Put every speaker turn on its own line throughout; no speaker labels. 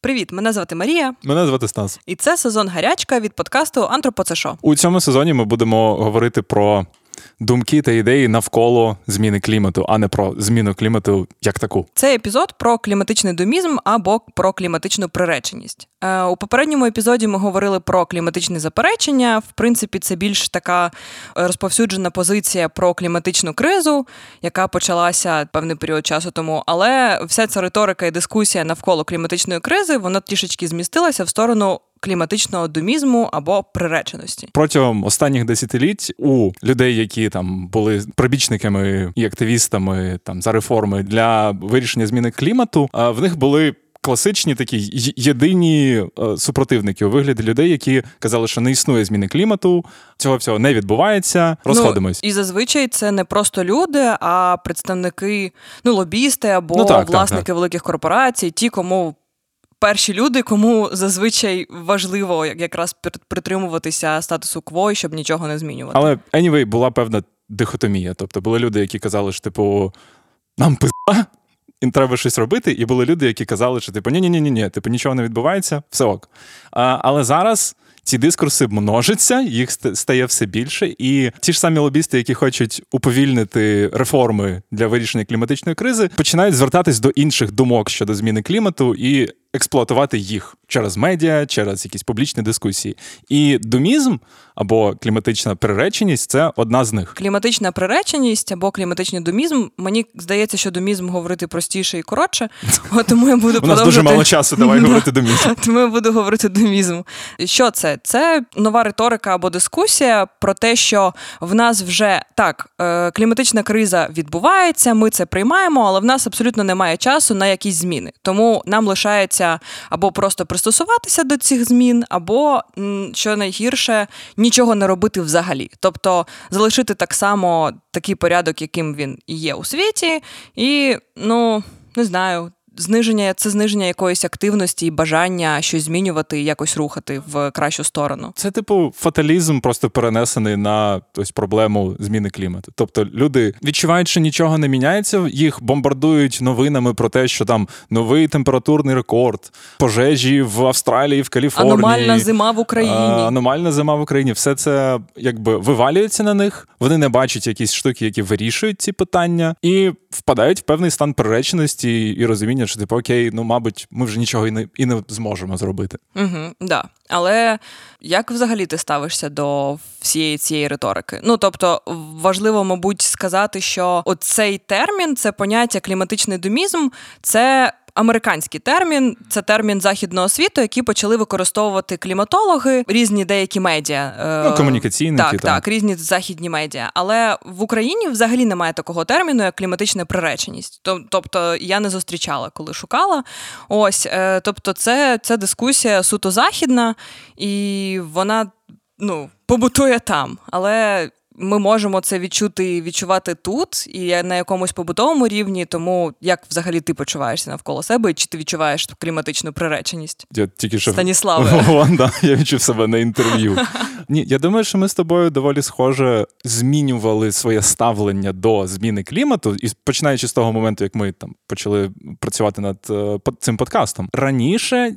Привіт, мене звати Марія.
Мене звати Стас.
І це сезон гарячка від подкасту Антропоцешо.
У цьому сезоні ми будемо говорити про думки та ідеї навколо зміни клімату, а не про зміну клімату як таку.
Це епізод про кліматичний домізм або про кліматичну приреченість. Е, у попередньому епізоді ми говорили про кліматичні заперечення. В принципі, це більш така розповсюджена позиція про кліматичну кризу, яка почалася певний період часу тому. Але вся ця риторика і дискусія навколо кліматичної кризи вона трішечки змістилася в сторону кліматичного домізму або приреченості
протягом останніх десятиліть у людей, які там були прибічниками і активістами там за реформи для вирішення зміни клімату, в них були. Класичні такі єдині е, супротивники у вигляді людей, які казали, що не існує зміни клімату, цього всього не відбувається. Розходимось.
Ну, і зазвичай це не просто люди, а представники, ну лобісти або
ну, так,
власники
так, так.
великих корпорацій, ті, кому перші люди, кому зазвичай важливо якраз притримуватися статусу кво, щоб нічого не змінювати.
Але anyway, була певна дихотомія. Тобто були люди, які казали, що типу нам пизда, і треба щось робити. І були люди, які казали, що типу ні ні ні ні типу нічого не відбувається, все ок. А, Але зараз. Ці дискурси множаться, їх стає все більше, і ті ж самі лобісти, які хочуть уповільнити реформи для вирішення кліматичної кризи, починають звертатись до інших думок щодо зміни клімату і експлуатувати їх через медіа, через якісь публічні дискусії. І думізм або кліматична приреченість це одна з них.
Кліматична приреченість або кліматичний думізм. Мені здається, що думізм говорити простіше і коротше. Тому я буду
У нас дуже мало часу. Давай говорити думізм.
Тому я буду говорити думізм. Що це? Це нова риторика або дискусія про те, що в нас вже так е, кліматична криза відбувається. Ми це приймаємо, але в нас абсолютно немає часу на якісь зміни. Тому нам лишається або просто пристосуватися до цих змін, або що найгірше нічого не робити взагалі. Тобто залишити так само такий порядок, яким він є у світі, і ну не знаю зниження це зниження якоїсь активності і бажання щось змінювати якось рухати в кращу сторону.
Це типу фаталізм, просто перенесений на ось проблему зміни клімату. Тобто люди відчувають, що нічого не міняється, їх бомбардують новинами про те, що там новий температурний рекорд, пожежі в Австралії, в Каліфорнії,
аномальна зима в Україні.
Аномальна зима в Україні. Все це якби вивалюється на них. Вони не бачать якісь штуки, які вирішують ці питання, і впадають в певний стан приреченості і розуміння що типу, окей, ну мабуть, ми вже нічого і не і не зможемо зробити.
Угу, да. Але як взагалі ти ставишся до всієї цієї риторики? Ну тобто, важливо, мабуть, сказати, що оцей термін, це поняття кліматичний домізм, це американський термін, це термін західного світу, який почали використовувати кліматологи, різні деякі медіа.
Е, ну, комунікаційні.
Так, так, так, різні західні медіа. Але в Україні взагалі немає такого терміну, як кліматична приреченість. Тобто я не зустрічала, коли шукала. Ось, е, тобто, це, це дискусія суто західна, і вона ну побутує там. Але ми можемо це відчути і відчувати тут, і на якомусь побутовому рівні. Тому як взагалі ти почуваєшся навколо себе, чи ти відчуваєш кліматичну приреченість?
Я тільки що
Станіславе.
Вон, да, я відчув себе на інтерв'ю. Ні, я думаю, що ми з тобою доволі схоже змінювали своє ставлення до зміни клімату, і починаючи з того моменту, як ми там почали працювати над е, цим подкастом раніше.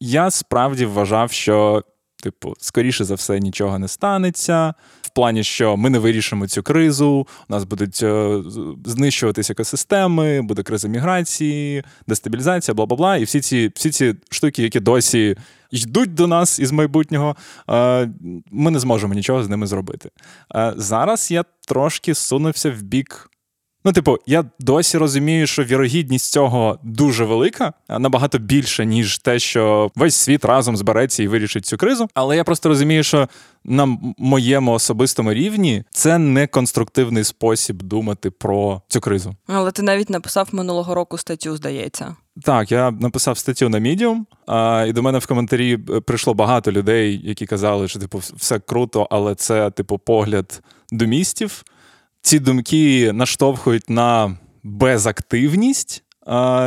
Я справді вважав, що Типу, скоріше за все, нічого не станеться. В плані, що ми не вирішимо цю кризу, у нас будуть е, знищуватися екосистеми, буде криза міграції, дестабілізація, бла бла бла. І всі ці всі ці штуки, які досі йдуть до нас із майбутнього, е, ми не зможемо нічого з ними зробити. Е, зараз я трошки сунувся в бік Ну, типу, я досі розумію, що вірогідність цього дуже велика, набагато більше, ніж те, що весь світ разом збереться і вирішить цю кризу. Але я просто розумію, що на моєму особистому рівні це не конструктивний спосіб думати про цю кризу.
Але ти навіть написав минулого року статтю, здається.
Так, я написав статтю на Medium, а, і до мене в коментарі е, прийшло багато людей, які казали, що типу все круто, але це типу погляд до містів ці думки наштовхують на безактивність.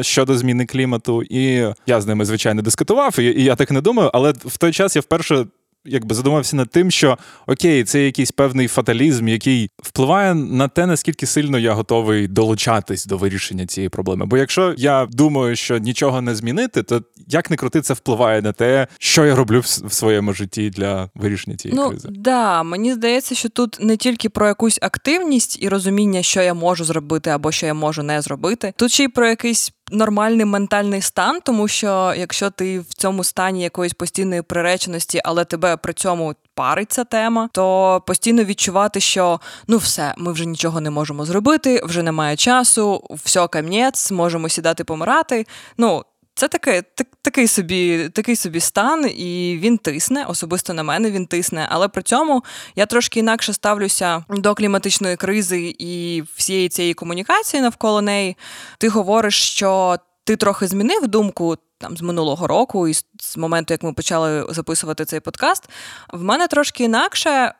Щодо зміни клімату, і я з ними звичайно дискутував, і я так не думаю. Але в той час я вперше якби задумався над тим, що окей, це якийсь певний фаталізм, який впливає на те, наскільки сильно я готовий долучатись до вирішення цієї проблеми. Бо якщо я думаю, що нічого не змінити, то як не крути, це впливає на те, що я роблю в своєму житті для вирішення цієї
ну,
кризи.
Да, мені здається, що тут не тільки про якусь активність і розуміння, що я можу зробити або що я можу не зробити. Тут ще й про якийсь нормальний ментальний стан, тому що якщо ти в цьому стані якоїсь постійної приреченості, але тебе при цьому парить ця тема, то постійно відчувати, що ну все, ми вже нічого не можемо зробити, вже немає часу, все кам'єць, можемо сідати помирати. Ну це таке, так, такий собі такий собі стан, і він тисне, особисто на мене він тисне. Але при цьому я трошки інакше ставлюся до кліматичної кризи і всієї цієї комунікації навколо неї. Ти говориш, що ти трохи змінив думку. Там з минулого року, і з моменту, як ми почали записувати цей подкаст, в мене трошки інакше.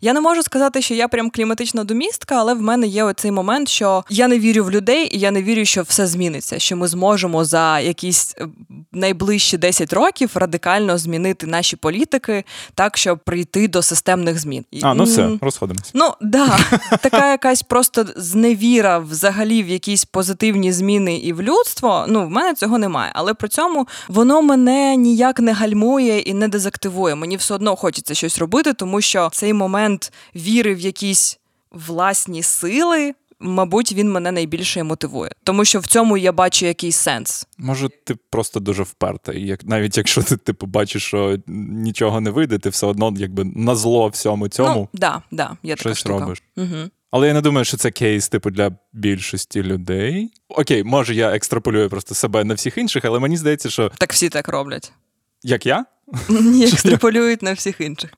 Я не можу сказати, що я прям кліматична домістка, але в мене є оцей момент, що я не вірю в людей, і я не вірю, що все зміниться. Що ми зможемо за якісь е, найближчі 10 років радикально змінити наші політики так, щоб прийти до системних змін.
А, ну все, розходимося.
Ну да, така якась просто зневіра взагалі в якісь позитивні зміни і в людство. Ну в мене цього немає. Але при цьому воно мене ніяк не гальмує і не дезактивує. Мені все одно хочеться щось робити, тому що цей момент віри в якісь власні сили. Мабуть, він мене найбільше мотивує, тому що в цьому я бачу якийсь сенс.
Може, ти просто дуже вперта, і як навіть якщо ти типу бачиш, що нічого не вийде, ти все одно якби на зло всьому цьому
Ну, да, да,
щось
така
робиш.
Угу.
Але я не думаю, що це кейс, типу, для більшості людей. Окей, може, я екстраполюю просто себе на всіх інших, але мені здається, що
так всі так роблять.
Як я?
Ні, екстраполюють на всіх інших.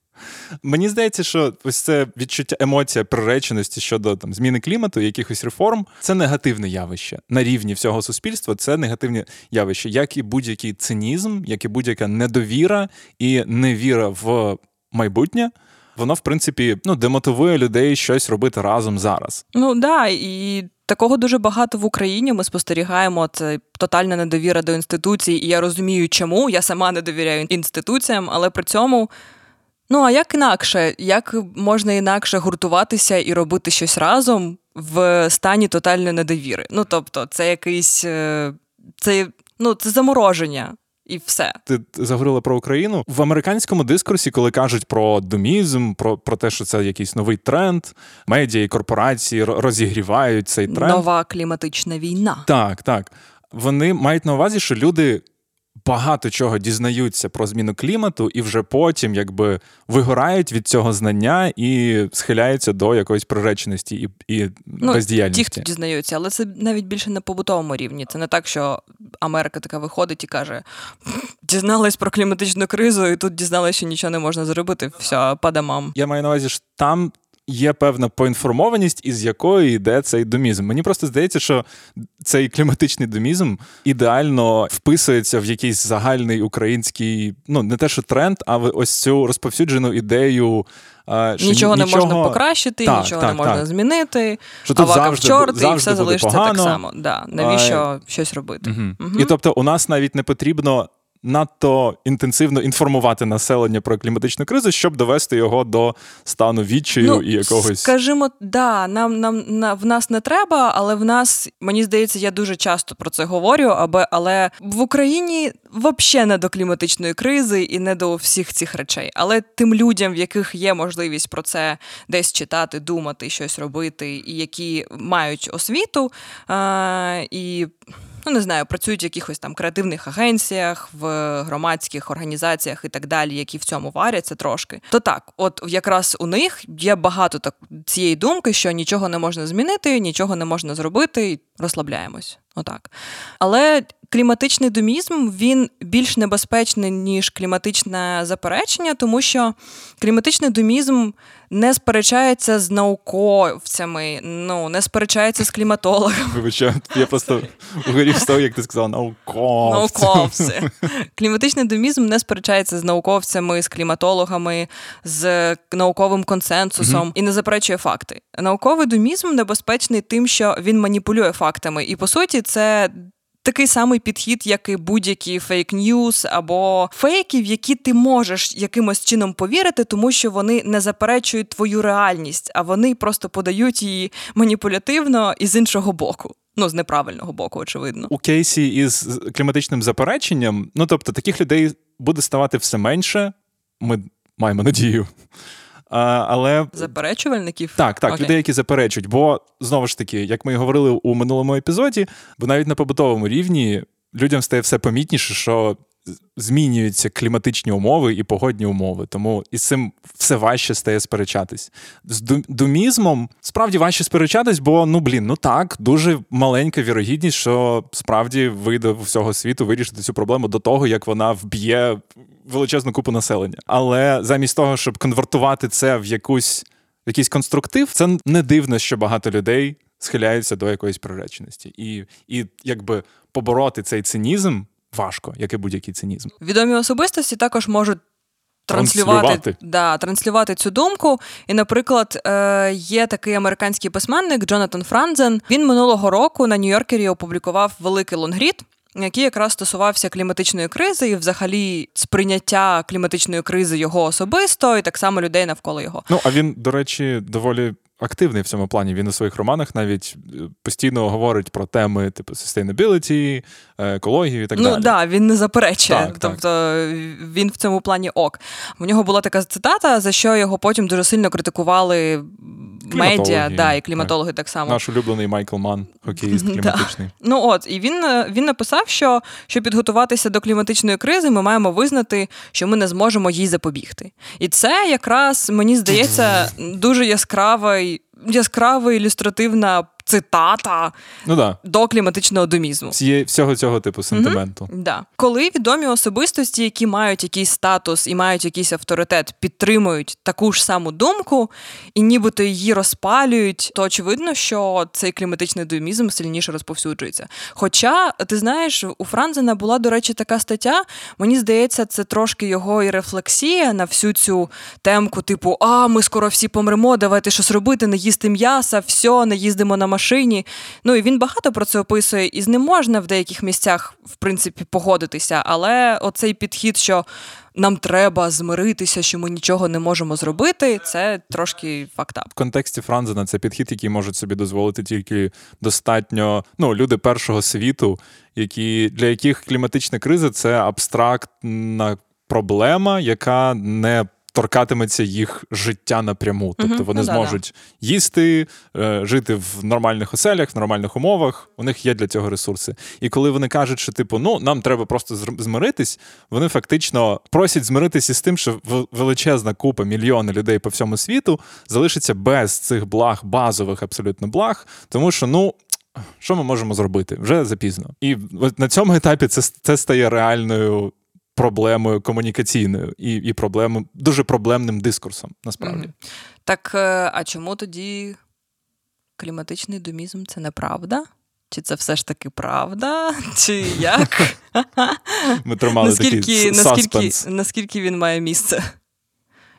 Мені здається, що ось це відчуття емоція приреченості щодо там зміни клімату, якихось реформ, це негативне явище на рівні всього суспільства. Це негативне явище, як і будь-який цинізм, як і будь-яка недовіра і невіра в майбутнє. Воно, в принципі, ну демотивує людей щось робити разом зараз.
Ну да, і такого дуже багато в Україні. Ми спостерігаємо це тотальна недовіра до інституцій, і я розумію, чому я сама не довіряю інституціям, але при цьому Ну а як інакше, як можна інакше гуртуватися і робити щось разом в стані тотальної недовіри? Ну тобто, це якийсь е, це, ну, це замороження. І все
ти заговорила про Україну в американському дискурсі, коли кажуть про домізм, про про те, що це якийсь новий тренд, медіа і корпорації розігрівають цей тренд.
Нова кліматична війна.
Так, так. Вони мають на увазі, що люди багато чого дізнаються про зміну клімату, і вже потім якби вигорають від цього знання і схиляються до якоїсь приреченості і і
ну,
бездіяльності.
Ті, хто дізнаються, але це навіть більше на побутовому рівні. Це не так, що Америка така виходить і каже: дізналась про кліматичну кризу, і тут дізналась, що нічого не можна зробити. Все, падамам.
Я маю на увазі, що там є певна поінформованість, із якої йде цей домізм. Мені просто здається, що цей кліматичний домізм ідеально вписується в якийсь загальний український, ну не те, що тренд, а ось цю розповсюджену ідею.
Що нічого не можна покращити, так, нічого так, не можна так. змінити,
що тут завжди,
чорт,
завжди
і все залишиться
погано.
так само. Да. Навіщо а, щось робити?
Угу. Угу. І тобто, у нас навіть не потрібно надто інтенсивно інформувати населення про кліматичну кризу, щоб довести його до стану відчаю
ну,
і якогось.
Скажімо, да, нам нам на в нас не треба, але в нас мені здається, я дуже часто про це говорю. Аби але в Україні взагалі не до кліматичної кризи і не до всіх цих речей. Але тим людям, в яких є можливість про це десь читати, думати, щось робити, і які мають освіту а, і ну не знаю, працюють в якихось там креативних агенціях, в громадських організаціях і так далі, які в цьому варяться трошки. То так, от якраз у них є багато так цієї думки, що нічого не можна змінити, нічого не можна зробити, розслабляємось. Отак. Але кліматичний домізм він більш небезпечний, ніж кліматичне заперечення, тому що кліматичний домізм не сперечається з науковцями, ну не сперечається з кліматологами.
Вибачаю, я просто вгорів з того, як ти сказала, науковці.
Науковці. Кліматичний домізм не сперечається з науковцями, з кліматологами, з науковим консенсусом угу. і не заперечує факти. Науковий домізм небезпечний тим, що він маніпулює фактами, і по суті, це такий самий підхід, як і будь-які фейк-ньюс або фейки, в які ти можеш якимось чином повірити, тому що вони не заперечують твою реальність, а вони просто подають її маніпулятивно і з іншого боку. Ну, з неправильного боку, очевидно.
У кейсі із кліматичним запереченням, ну тобто, таких людей буде ставати все менше. Ми маємо надію. А, але
Заперечувальників?
Так, так, Окей. людей, які заперечують. Бо знову ж таки, як ми і говорили у минулому епізоді, бо навіть на побутовому рівні людям стає все помітніше, що змінюються кліматичні умови і погодні умови. Тому із цим все важче стає сперечатись. З думізмом справді важче сперечатись, бо ну блін, ну так, дуже маленька вірогідність, що справді вийде всього світу вирішити цю проблему до того, як вона вб'є величезну купу населення. Але замість того, щоб конвертувати це в якусь якийсь конструктив, це не дивно, що багато людей схиляються до якоїсь приреченості. І, і якби побороти цей цинізм важко, як і будь-який цинізм.
Відомі особистості також можуть. Транслювати транслювати. Да, транслювати цю думку. І, наприклад, е, є такий американський письменник Джонатан Франзен. Він минулого року на Нью-Йоркері опублікував великий лонгрід, який якраз стосувався кліматичної кризи і, взагалі, сприйняття кліматичної кризи його особисто, і так само людей навколо його.
Ну а він, до речі, доволі активний в цьому плані. Він у своїх романах навіть е, постійно говорить про теми типу sustainability, е, екологію і так
ну,
далі.
Ну так, він не заперечує. Так, тобто так. він в цьому плані ок. У нього була така цитата, за що його потім дуже сильно критикували медіа да, і кліматологи так, так само.
Наш улюблений Майкл Ман, хокеїст кліматичний.
Ну от, і він е, він написав, що щоб підготуватися до кліматичної кризи, ми маємо визнати, що ми не зможемо їй запобігти. І це якраз мені здається дуже яскравий, яскрава ілюстративна цитата
ну, да.
до кліматичного домізму.
Всі, всього цього типу сентименту.
Mm-hmm. Да. Коли відомі особистості, які мають якийсь статус і мають якийсь авторитет, підтримують таку ж саму думку і нібито її розпалюють, то очевидно, що цей кліматичний домізм сильніше розповсюджується. Хоча, ти знаєш, у Франзена була, до речі, така стаття. Мені здається, це трошки його і рефлексія на всю цю темку, типу, а ми скоро всі помремо, давайте щось робити, не їсти м'яса, все, не їздимо на машині. Ну і він багато про це описує, і з ним можна в деяких місцях, в принципі, погодитися. Але оцей підхід, що нам треба змиритися, що ми нічого не можемо зробити, це трошки фактап.
В контексті Франзена це підхід, який можуть собі дозволити тільки достатньо ну, люди першого світу, які для яких кліматична криза це абстрактна проблема, яка не торкатиметься їх життя напряму. Тобто вони ну, зможуть да, їсти, е, жити в нормальних оселях, в нормальних умовах. У них є для цього ресурси. І коли вони кажуть, що типу, ну нам треба просто змиритись, вони фактично просять змиритися з тим, що величезна купа мільйони людей по всьому світу залишиться без цих благ, базових абсолютно благ, тому що ну. Що ми можемо зробити? Вже запізно. І на цьому етапі це це стає реальною проблемою комунікаційною і і проблемою, дуже проблемним дискурсом, насправді. Mm-hmm.
Так, е, а чому тоді кліматичний домізм це неправда? Чи це все ж таки правда? Чи як?
Ми тримали наскільки, такий наскільки,
наскільки він має місце?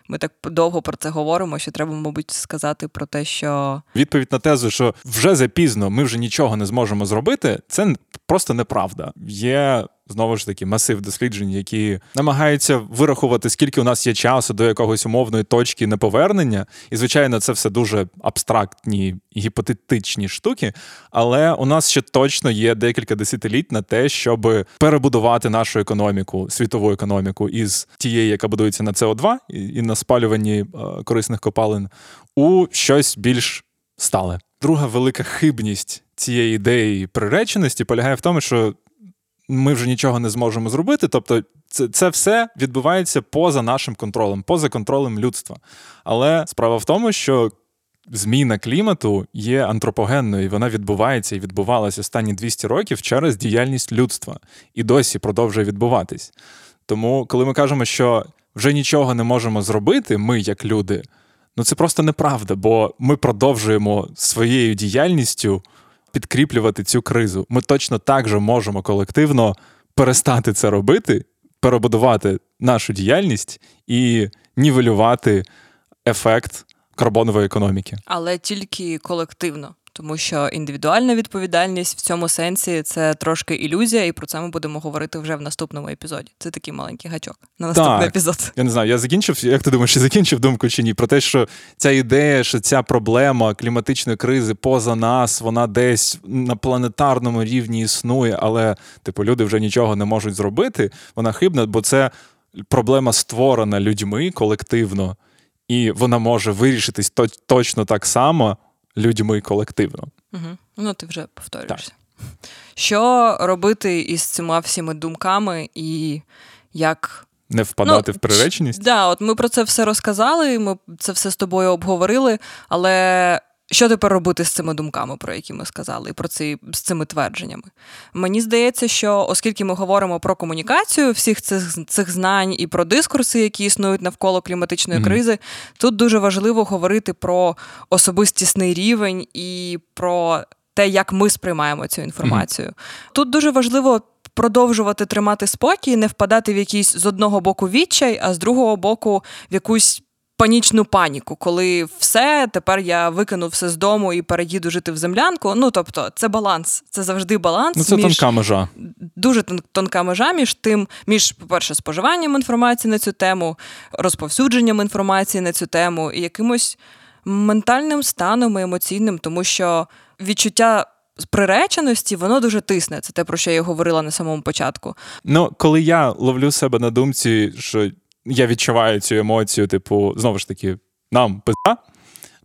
Ми так довго про це говоримо, що треба, мабуть, сказати про те, що
відповідь на тезу, що вже запізно ми вже нічого не зможемо зробити, це просто неправда. Є знову ж таки масив досліджень, які намагаються вирахувати, скільки у нас є часу до якогось умовної точки неповернення. І, звичайно, це все дуже абстрактні гіпотетичні штуки. Але у нас ще точно є декілька десятиліть на те, щоб перебудувати нашу економіку, світову економіку із тієї, яка будується на СО2 і на спалюванні е, корисних копалин, у щось більш стале. Друга велика хибність цієї ідеї приреченості полягає в тому, що ми вже нічого не зможемо зробити. Тобто, це це все відбувається поза нашим контролем, поза контролем людства. Але справа в тому, що зміна клімату є антропогенною, і вона відбувається і відбувалася останні 200 років через діяльність людства і досі продовжує відбуватись. Тому, коли ми кажемо, що вже нічого не можемо зробити, ми, як люди, ну це просто неправда, бо ми продовжуємо своєю діяльністю підкріплювати цю кризу. Ми точно так же можемо колективно перестати це робити, перебудувати нашу діяльність і нівелювати ефект карбонової економіки.
Але тільки колективно. Тому що індивідуальна відповідальність в цьому сенсі це трошки ілюзія, і про це ми будемо говорити вже в наступному епізоді. Це такий маленький гачок на наступний
Так.
епізод.
Я не знаю, я закінчив. Як ти думаєш, я закінчив думку чи ні? Про те, що ця ідея, що ця проблема кліматичної кризи поза нас, вона десь на планетарному рівні існує, але типу люди вже нічого не можуть зробити. Вона хибна, бо це проблема створена людьми колективно, і вона може вирішитись точно так само людьми колективно.
Угу. Ну, ти вже повторюєшся. Що робити із цими всіми думками і як
Не впадати
Ну,
в приреченість.
Да, от ми про це все розказали, ми це все з тобою обговорили. Але що тепер робити з цими думками, про які ми сказали, і про ці з цими твердженнями? Мені здається, що оскільки ми говоримо про комунікацію всіх цих, цих знань і про дискурси, які існують навколо кліматичної
Мгм.
кризи, тут дуже важливо говорити про особистісний рівень і про те, як ми сприймаємо цю інформацію. Тут дуже важливо продовжувати тримати спокій, не впадати в якийсь з одного боку відчай, а з другого боку в якусь. Панічну паніку, коли все, тепер я викину все з дому і переїду жити в землянку. Ну тобто, це баланс, це завжди баланс
Ну, це
між
тонка межа.
дуже тонка межа між тим, між, по-перше, споживанням інформації на цю тему, розповсюдженням інформації на цю тему і якимось ментальним станом і емоційним, тому що відчуття приреченості воно дуже тисне. Це те, про що я говорила на самому початку.
Ну, коли я ловлю себе на думці, що я відчуваю цю емоцію, типу, знову ж таки, нам пизда.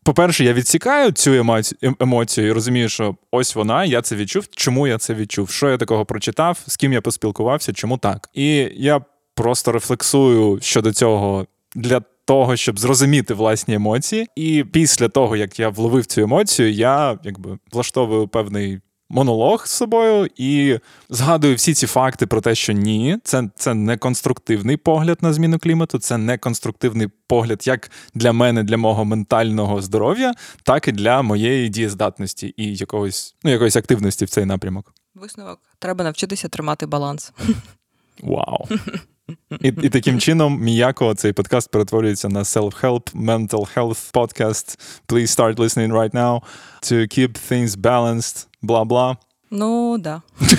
По-перше, я відсікаю цю емоцію, ем- емоцію і розумію, що ось вона, я це відчув. Чому я це відчув? Що я такого прочитав, з ким я поспілкувався, чому так? І я просто рефлексую щодо цього для того, щоб зрозуміти власні емоції. І після того, як я вловив цю емоцію, я якби влаштовую певний монолог з собою і згадую всі ці факти про те, що ні, це, це не конструктивний погляд на зміну клімату, це не конструктивний погляд як для мене, для мого ментального здоров'я, так і для моєї дієздатності і якогось, ну, якоїсь активності в цей напрямок.
Висновок треба навчитися тримати баланс.
Вау. І, і таким чином м'яко цей подкаст перетворюється на self-help, mental health podcast. Please start listening right now to keep things balanced, бла-бла.
Ну да.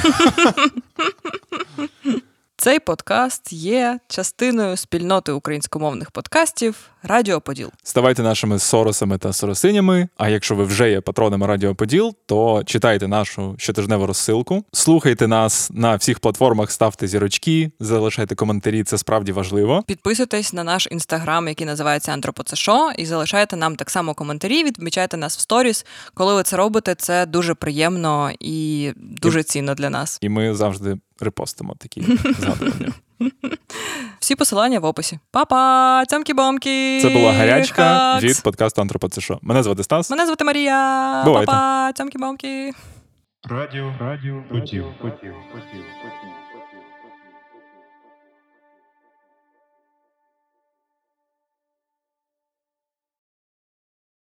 Цей подкаст є частиною спільноти українськомовних подкастів Радіо Поділ.
Ставайте нашими соросами та соросинями. А якщо ви вже є патронами Радіо Поділ, то читайте нашу щотижневу розсилку. Слухайте нас на всіх платформах, ставте зірочки, залишайте коментарі. Це справді важливо.
Підписуйтесь на наш інстаграм, який називається Антропоцешо, і залишайте нам так само коментарі, відмічайте нас в сторіс. Коли ви це робите, це дуже приємно і дуже цінно для нас.
І ми завжди репостимо такі згадування.
Всі посилання в описі. Па-па! Цямкі-бомки!
Це була гарячка
Хакс!
від подкасту Антропоцешо. Мене звати Стас.
Мене звати Марія.
Бувайте.
Па-па! Цямкі-бомки!
Радіо, радіо, поділ, поділ, поділ, поділ.